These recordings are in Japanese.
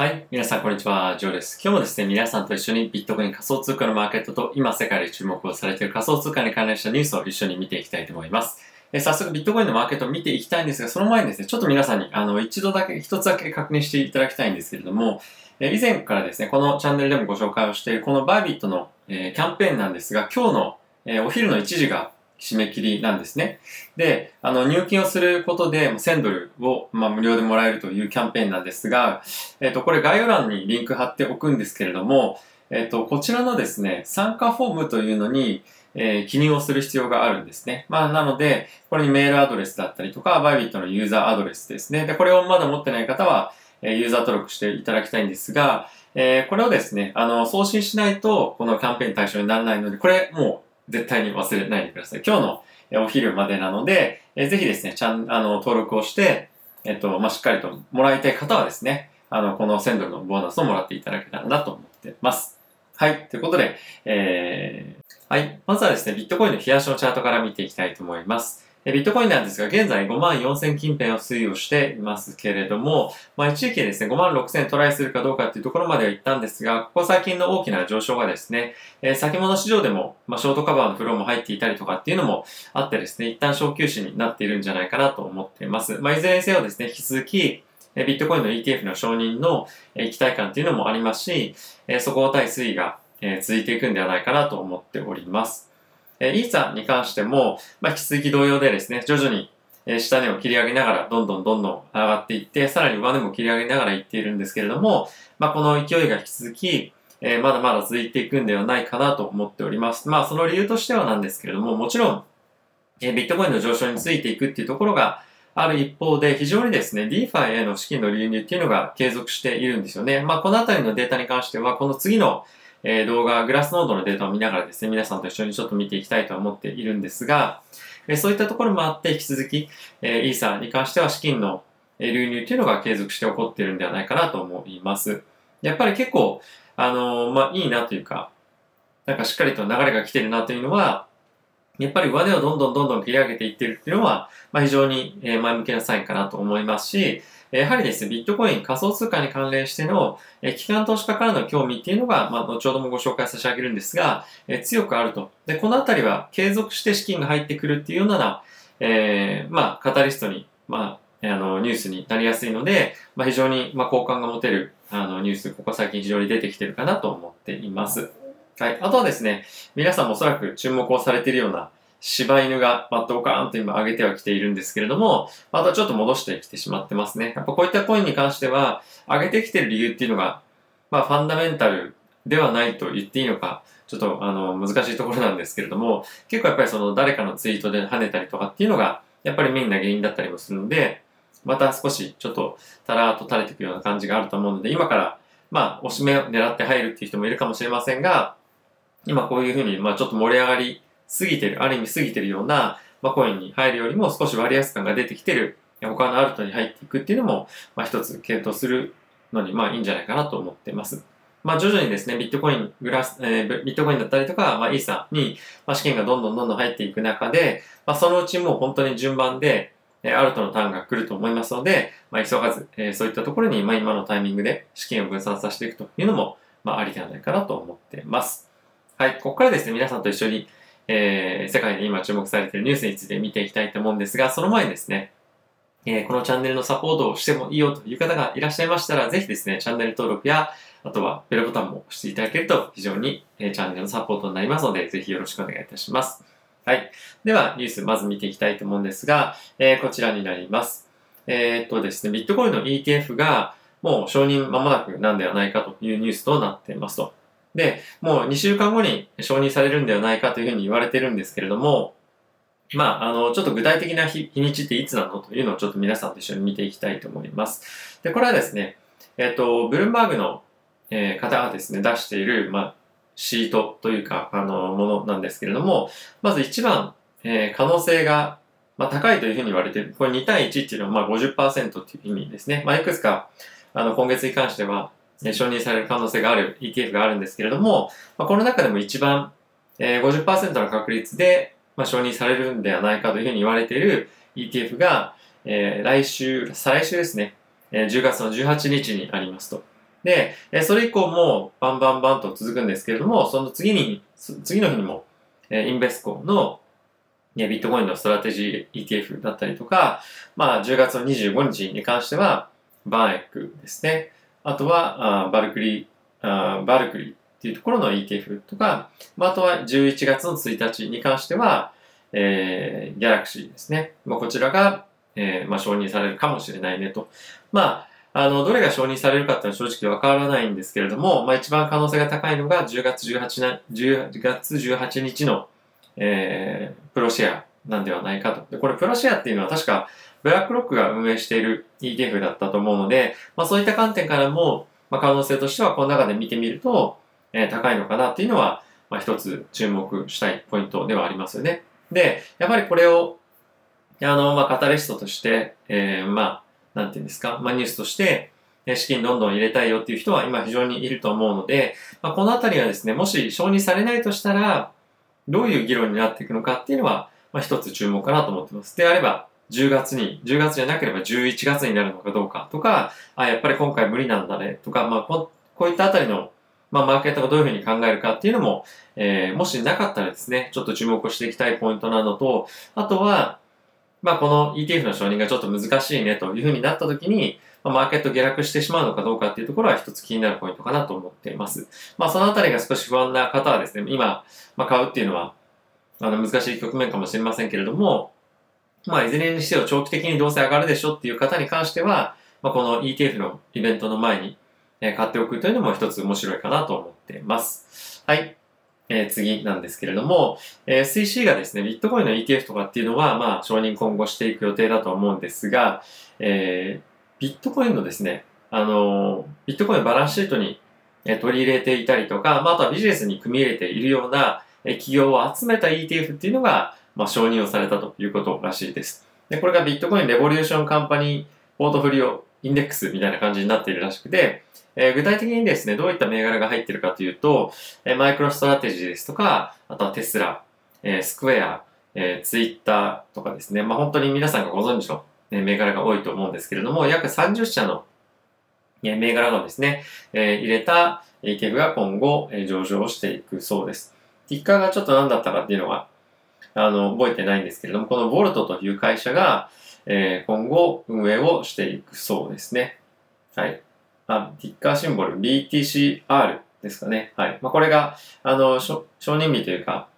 はい。皆さん、こんにちは。ジョーです。今日もですね、皆さんと一緒にビットコイン仮想通貨のマーケットと今世界で注目をされている仮想通貨に関連したニュースを一緒に見ていきたいと思います。え早速、ビットコインのマーケットを見ていきたいんですが、その前にですね、ちょっと皆さんに、あの、一度だけ、一つだけ確認していただきたいんですけれども、え以前からですね、このチャンネルでもご紹介をしている、このバイビットの、えキャンペーンなんですが、今日の、えお昼の1時が締め切りなんですね。で、あの、入金をすることで1000ドルを、まあ、無料でもらえるというキャンペーンなんですが、えっ、と、これ概要欄にリンク貼っておくんですけれども、えっ、と、こちらのですね、参加フォームというのに、えー記入をする必要があるんですね。まあ、なので、これにメールアドレスだったりとか、バイビットのユーザーアドレスですね。で、これをまだ持ってない方は、えユーザー登録していただきたいんですが、えーこれをですね、あの、送信しないと、このキャンペーン対象にならないので、これもう絶対に忘れないでください。今日のお昼までなので、えーぜひですね、ちゃん、あの、登録をして、えっと、まあ、しっかりともらいたい方はですね、あの、この1000ドルのボーナスをもらっていただけたらなと思ってます。はい。ということで、えー、はい。まずはですね、ビットコインの冷やしのチャートから見ていきたいと思います。えビットコインなんですが、現在5万4000近辺を推移をしていますけれども、まあ、一時期ですね、5万6000トライするかどうかっていうところまでは行ったんですが、ここ最近の大きな上昇がですね、えー先物市場でも、まあ、ショートカバーのフローも入っていたりとかっていうのもあってですね、一旦小休止になっているんじゃないかなと思っています。まあ、いずれにせよですね、引き続き、えビットコインの ETF の承認の、期待感っていうのもありますし、えー底堅い推移が、続いていくんではないかなと思っております。えーイーサに関しても、まあ、引き続き同様でですね、徐々に、え下値を切り上げながら、どんどんどんどん上がっていって、さらに上値も切り上げながらいっているんですけれども、まあ、この勢いが引き続き、えまだまだ続いていくんではないかなと思っております。まあ、その理由としてはなんですけれども、もちろん、えビットコインの上昇についていくっていうところがある一方で、非常にですね、DeFi への資金の流入っていうのが継続しているんですよね。まあ、このあたりのデータに関しては、この次の、えー動画、グラスノードのデータを見ながらですね、皆さんと一緒にちょっと見ていきたいと思っているんですが、えーそういったところもあって、引き続き、えーイーサーに関しては資金の流入というのが継続して起こっているんではないかなと思います。やっぱり結構、あのまあ、いいなというか、なんかしっかりと流れが来てるなというのは、やっぱり上値をどんどんどんどん切り上げていってるっていうのは、まあ、非常に前向きなサインかなと思いますし、やはりですね、ビットコイン仮想通貨に関連しての、え機関投資家からの興味っていうのが、まあ、後ほどもご紹介差し上げるんですが、え強くあると。で、このあたりは継続して資金が入ってくるっていうような、えーまあ、カタリストに、まあ、あの、ニュースになりやすいので、まあ、非常に、まあ、好感が持てる、あの、ニュース、ここ最近非常に出てきてるかなと思っています。はい。あとはですね、皆さんもおそらく注目をされているような柴犬が、まあ、ドカーンと今上げてはきているんですけれども、またちょっと戻してきてしまってますね。やっぱこういったコインに関しては、上げてきてる理由っていうのが、まあ、ファンダメンタルではないと言っていいのか、ちょっと、あの、難しいところなんですけれども、結構やっぱりその誰かのツイートで跳ねたりとかっていうのが、やっぱりメインな原因だったりもするので、また少しちょっとたらーっと垂れていくような感じがあると思うので、今から、まあ、おしめを狙って入るっていう人もいるかもしれませんが、今こういうふうに、まあちょっと盛り上がりすぎてる、ある意味すぎてるような、まあコインに入るよりも少し割安感が出てきてる、他のアルトに入っていくっていうのも、まあ一つ検討するのに、まあいいんじゃないかなと思ってます。まあ徐々にですね、ビットコイン、グラス、えービットコインだったりとか、まあイーサに、まあ資金がどんどんどんどん入っていく中で、まあそのうちもう本当に順番で、えアルトのターンが来ると思いますので、まあ急がず、えーそういったところに、まあ今のタイミングで資金を分散させていくというのも、まあありではないかなと思ってます。はい、ここからですね、皆さんと一緒に、えー世界で今注目されているニュースについて見ていきたいと思うんですが、その前にですね、えーこのチャンネルのサポートをしてもいいよという方がいらっしゃいましたら、ぜひですね、チャンネル登録や、あとはベルボタンも押していただけると非常に、えーチャンネルのサポートになりますので、ぜひよろしくお願いいたします。はい。では、ニュースまず見ていきたいと思うんですが、えーこちらになります。えーっとですね、ビットコインの ETF がもう承認間もなくなんではないかというニュースとなっていますと。で、もう2週間後に承認されるんではないかというふうに言われてるんですけれども、まあ、あの、ちょっと具体的な日日にちっていつなのというのをちょっと皆さんと一緒に見ていきたいと思います。で、これはですね、えっ、と、ブルームバーグの、えー方がですね、出している、まあ、シートというか、あの、ものなんですけれども、まず一番、えー可能性が、まあ、高いというふうに言われてる。これ2対1っていうのは、まあ、50%っていう意味ですね。まあ、いくつか、あの、今月に関しては、え承認される可能性がある ETF があるんですけれども、まあ、この中でも一番、えー50%の確率で、まあ、承認されるんではないかというふうに言われている ETF が、えー来週、再来週ですね、えー10月の18日にありますと。で、えそれ以降もバンバンバンと続くんですけれども、その次に、次の日にも、えインベスコのビットコインのストラテジー ETF だったりとか、まあ10月の25日に関しては、バーエックですね。あとは、あバルクリー、あバルクリーっていうところの ETF とか、まあ、あとは11月の1日に関しては、えー、ギャラクシーですね。まあ、こちらが、えー、まあ、承認されるかもしれないねと。まあ、あの、どれが承認されるかっていうのは正直わからないんですけれども、まあ、一番可能性が高いのが10月18な、10月18日の、えー、プロシェアなんではないかと。で、これプロシェアっていうのは確か、ブラックロックが運営している ETF だったと思うので、まあ、そういった観点からも、まあ、可能性としてはこの中で見てみると、えー、高いのかなっていうのは、まあ、一つ注目したいポイントではありますよね。で、やっぱりこれを、あの、まあ、カタリストとして、えー、まあ、なんていうんですか、まあ、ニュースとして、資金どんどん入れたいよっていう人は今非常にいると思うので、まあ、このあたりはですね、もし承認されないとしたら、どういう議論になっていくのかっていうのは、まあ、一つ注目かなと思ってます。であれば、10月に、10月じゃなければ11月になるのかどうかとか、あ、やっぱり今回無理なんだねとか、まあこ、こういったあたりの、まあ、マーケットがどういうふうに考えるかっていうのも、えー、もしなかったらですね、ちょっと注目していきたいポイントなのと、あとは、まあ、この ETF の承認がちょっと難しいねというふうになったときに、まあ、マーケット下落してしまうのかどうかっていうところは一つ気になるポイントかなと思っています。まあ、そのあたりが少し不安な方はですね、今、まあ、買うっていうのは、あの、難しい局面かもしれませんけれども、まあ、いずれにしても長期的にどうせ上がるでしょっていう方に関しては、まあ、この ETF のイベントの前に、え買っておくというのも一つ面白いかなと思っています。はい。えー、次なんですけれども、えー、SEC がですね、ビットコインの ETF とかっていうのは、まあ、承認今後していく予定だと思うんですが、えー、ビットコインのですね、あのビットコインバランスシートに取り入れていたりとか、まあ、あとはビジネスに組み入れているような企業を集めた ETF っていうのが、まあ、承認をされたということらしいです。で、これがビットコインレボリューションカンパニーポートフリオインデックスみたいな感じになっているらしくて、えー、具体的にですね、どういった銘柄が入っているかというと、えー、マイクロストラテジーですとか、あとはテスラ、えー、スクエア、えー、ツイッターとかですね、まあ本当に皆さんがご存知の、ね、銘柄が多いと思うんですけれども、約30社の、ね、銘柄がですね、えー、入れた ETF が今後、えー、上場していくそうです。ティッカーがちょっと何だったかっていうのは、あの、覚えてないんですけれども、このボルトという会社が、えー、今後運営をしていくそうですね。はい。あ、ティッカーシンボル BTCR ですかね。はい。まあ、これが、あの、承認日というか、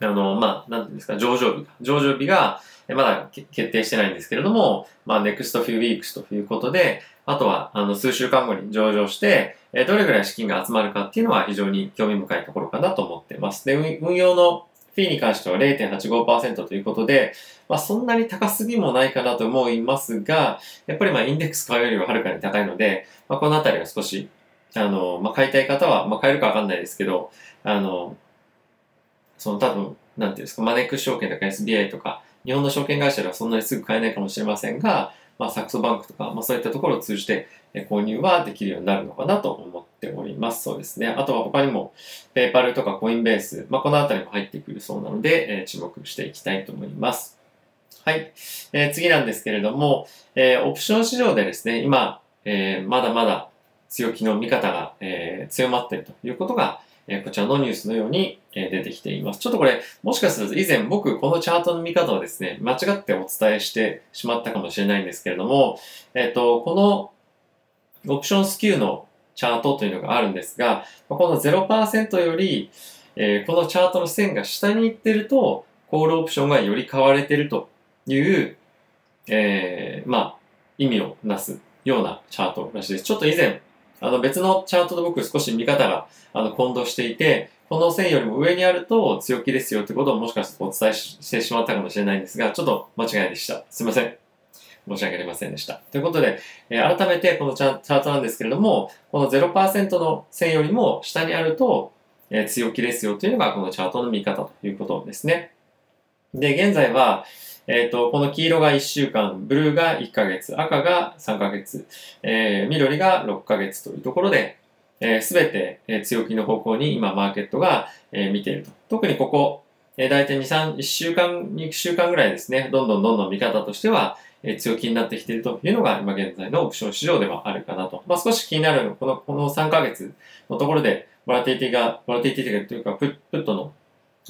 あの、まあ、なんていうんですか、上場日上場日が、まだ決定してないんですけれども、まあ、next few weeks ということで、あとは、あの、数週間後に上場して、えどれぐらい資金が集まるかっていうのは非常に興味深いところかなと思ってます。で、運用のフィーに関しては0.85%ということで、まあそんなに高すぎもないかなと思いますが、やっぱりまあインデックス買うよりははるかに高いので、まあこのあたりは少し、あの、まあ買いたい方は、まあ買えるかわかんないですけど、あの、その多分、なんていうんですか、マネックス証券とか SBI とか、日本の証券会社ではそんなにすぐ買えないかもしれませんが、まあサクソバンクとか、まあそういったところを通じて購入はできるようになるのかなと思ってております。そうですね。あとは他にも、ペーパルとかコインベース、まあ、このあたりも入ってくるそうなので、えー、注目していきたいと思います。はい。えー、次なんですけれども、えー、オプション市場でですね、今、えー、まだまだ強気の見方が、えー、強まっているということが、えー、こちらのニュースのように、えー、出てきています。ちょっとこれ、もしかすると以前僕このチャートの見方をですね、間違ってお伝えしてしまったかもしれないんですけれども、えっ、ー、と、このオプションスキューのチャートというのがあるんですが、この0%より、えー、このチャートの線が下に行ってると、コールオプションがより買われてるという、えー、まあ、意味をなすようなチャートらしいです。ちょっと以前、あの別のチャートと僕少し見方があの混同していて、この線よりも上にあると強気ですよってことをもしかするとお伝えしてしまったかもしれないんですが、ちょっと間違いでした。すいません。申し訳ありませんでした。ということで、えー、改めてこのチャートなんですけれども、この0%の線よりも下にあると、えー、強気ですよというのがこのチャートの見方ということですね。で、現在は、えっ、ー、と、この黄色が1週間、ブルーが1ヶ月、赤が3ヶ月、えー、緑が6ヶ月というところで、す、えー、べ、て、えー、強気の方向に今マーケットが、えー、見ていると。特にここ、えー、大体2、3、1週間、2週間ぐらいですね、どんどんどんどん見方としては、え強気になってきているというのが今現在のオプション市場ではあるかなと。まあ、少し気になるのこの、この3ヶ月のところで、ボラティティが、ボラティティがというか、プットの、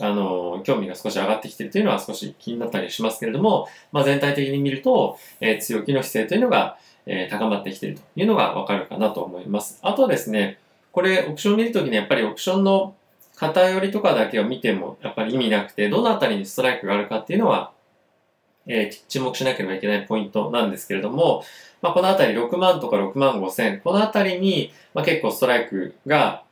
あの、興味が少し上がってきているというのは少し気になったりしますけれども、まあ、全体的に見ると、えー、強気の姿勢というのが、えー、高まってきているというのがわかるかなと思います。あとですね、これ、オプションを見るときにやっぱりオプションの偏りとかだけを見てもやっぱり意味なくて、どのあたりにストライクがあるかっていうのは、えー、注目しなければいけないポイントなんですけれども、まあ、このあたり6万とか6万5千、このあたりに、まあ、結構ストライクが、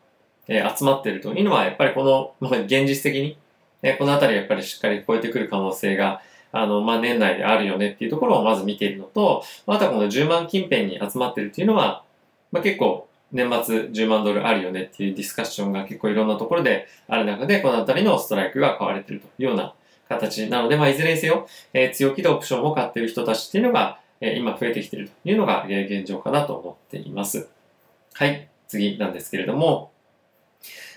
えー、集まってるというのは、やっぱりこの、まあ、現実的に、えー、このあたりやっぱりしっかり超えてくる可能性が、あの、まあ、年内であるよねっていうところをまず見ているのと、あとはこの10万近辺に集まってるっていうのは、まあ、結構年末10万ドルあるよねっていうディスカッションが結構いろんなところである中で、このあたりのストライクが買われているというような形なので、まあ、いずれにせよ、えー、強気でオプションを買っている人たちっていうのが、えー、今増えてきているというのが、えー、現状かなと思っています。はい、次なんですけれども、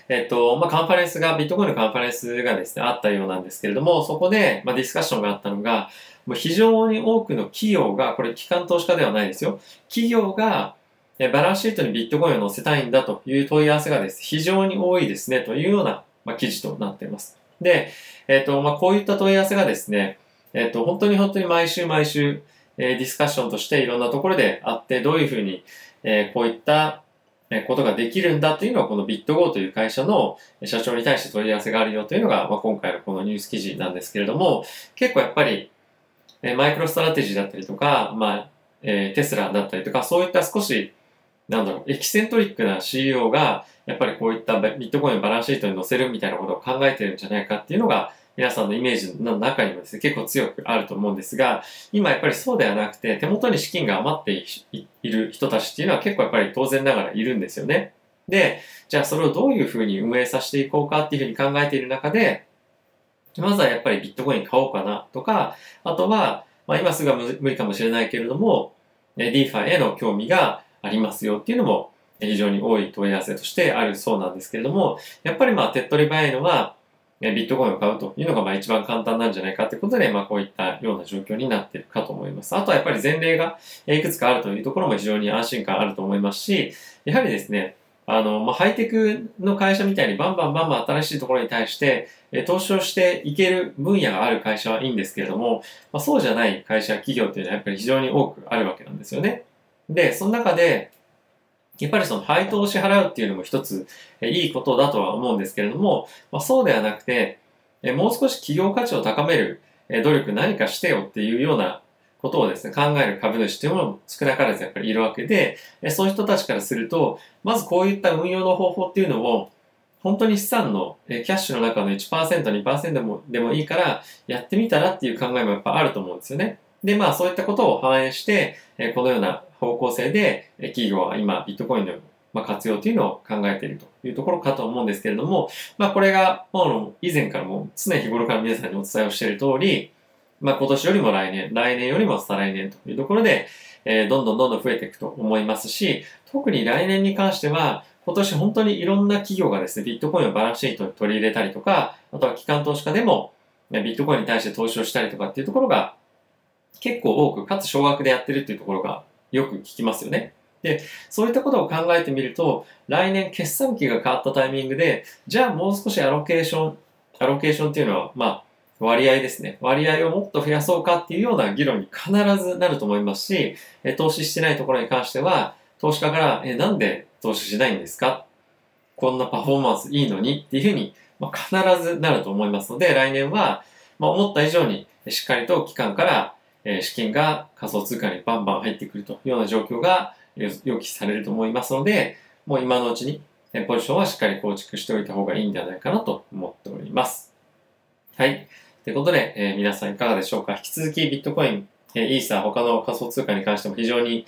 えっと、まあ、カンファレンスが、ビットコインのカンファレンスがですね、あったようなんですけれども、そこで、まあ、ディスカッションがあったのが、もう非常に多くの企業が、これ機関投資家ではないですよ。企業が、えバランスシートにビットコインを載せたいんだという問い合わせがです、非常に多いですね、というような、まあ、記事となっています。で、えっ、ー、と、まあ、こういった問い合わせがですね、えっ、ー、と、本当に本当に毎週毎週、えー、ディスカッションとしていろんなところであって、どういうふうに、えこういったことができるんだというのは、この BitGo という会社の社長に対して問い合わせがあるよというのが、まあ、今回のこのニュース記事なんですけれども、結構やっぱり、えマイクロストラテジーだったりとか、まあ、えテスラだったりとか、そういった少し、なんだろう、エキセントリックな CEO が、やっぱりこういったビットコインをバランスシートに載せるみたいなことを考えてるんじゃないかっていうのが、皆さんのイメージの中にもですね、結構強くあると思うんですが、今やっぱりそうではなくて、手元に資金が余っている人たちっていうのは結構やっぱり当然ながらいるんですよね。で、じゃあそれをどういうふうに運営させていこうかっていうふうに考えている中で、まずはやっぱりビットコイン買おうかなとか、あとは、まあ今すぐは無理かもしれないけれども、DeFi への興味がありますよっていうのも非常に多い問い合わせとしてあるそうなんですけれども、やっぱりまあ手っ取り早いのは、ビットコインを買うというのがまあ一番簡単なんじゃないかということで、まあこういったような状況になっているかと思います。あとはやっぱり前例がいくつかあるというところも非常に安心感あると思いますし、やはりですね、あの、まあ、ハイテクの会社みたいにバンバンバンバン新しいところに対して、え投資をしていける分野がある会社はいいんですけれども、まあ、そうじゃない会社、企業っていうのはやっぱり非常に多くあるわけなんですよね。で、その中で、やっぱりその配当を支払うっていうのも一つ、えいいことだとは思うんですけれども、まあ、そうではなくて、えもう少し企業価値を高める、え努力何かしてよっていうようなことをですね、考える株主っていうものも少なからずやっぱりいるわけで、えそういう人たちからすると、まずこういった運用の方法っていうのを、本当に資産の、えキャッシュの中の1%、2%でもでもいいから、やってみたらっていう考えもやっぱあると思うんですよね。で、まあそういったことを反映して、えこのような方向性で、え企業は今ビットコインのま、活用というのを考えているというところかと思うんですけれども、まあ、これが、もう以前からも常日頃から皆さんにお伝えをしている通り、まあ、今年よりも来年、来年よりも再来年というところで、え、どんどんどんどん増えていくと思いますし、特に来年に関しては、今年本当にいろんな企業がですね、ビットコインをバランスシートに取り入れたりとか、あとは機関投資家でも、ビットコインに対して投資をしたりとかっていうところが結構多く、かつ少額でやってるっていうところがよく聞きますよね。で、そういったことを考えてみると、来年決算期が変わったタイミングで、じゃあもう少しアロケーション、アロケーションっていうのは、まあ、割合ですね。割合をもっと増やそうかっていうような議論に必ずなると思いますし、投資してないところに関しては、投資家から、え、なんで投資しないんですか？こんなパフォーマンスいいのにっていうふうに、まあ、必ずなると思いますので、来年は、まあ、思った以上にしっかりと機関から、え資金が仮想通貨にバンバン入ってくるというような状況が予期されると思いますので、もう今のうちにポジションはしっかり構築しておいた方がいいんではないかなと思っております。はい。ということで、えー、皆さんいかがでしょうか？引き続きビットコイン、えー、イーサー、他の仮想通貨に関しても非常に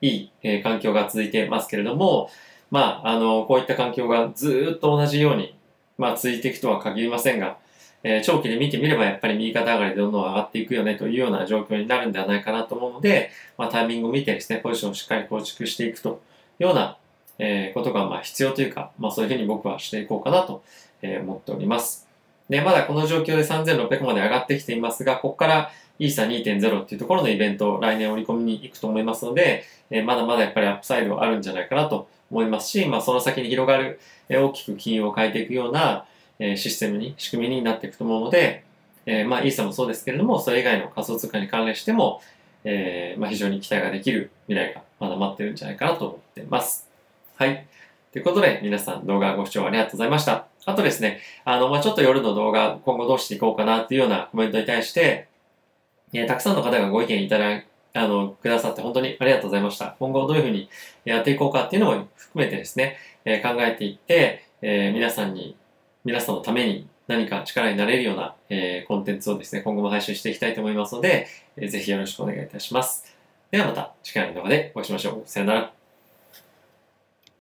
いい、えー、環境が続いてますけれども、まあ、あの、こういった環境がずっと同じように、まあ、続いていくとは限りませんが、え、長期で見てみればやっぱり右肩上がりでどんどん上がっていくよねというような状況になるんではないかなと思うので、まあ、タイミングを見てですね、ポジションをしっかり構築していくというような、え、ことがまあ必要というか、まあそういうふうに僕はしていこうかなと、思っております。で、まだこの状況で3600まで上がってきていますが、ここからイーサ2.0っていうところのイベント、来年織り込みに行くと思いますので、えまだまだやっぱりアップサイドはあるんじゃないかなと思いますし、まあ、その先に広がる、え大きく金融を変えていくような、えシステムに、仕組みになっていくと思うので、えまあ、イーサもそうですけれども、それ以外の仮想通貨に関連しても、えまあ、非常に期待ができる未来がまだ待ってるんじゃないかなと思ってます。はい。ということで、皆さん動画ご視聴ありがとうございました。あとですね、あの、まあ、ちょっと夜の動画、今後どうしていこうかなっていうようなコメントに対して、えたくさんの方がご意見いただあの、くださって本当にありがとうございました。今後どういうふうにやっていこうかっていうのも含めてですね、え、考えていって、え、皆さんに、皆さんのために何か力になれるような、えー、コンテンツをですね、今後も配信していきたいと思いますので、えー、ぜひよろしくお願いいたします。ではまた次回の動画でお会いしましょう。さよなら。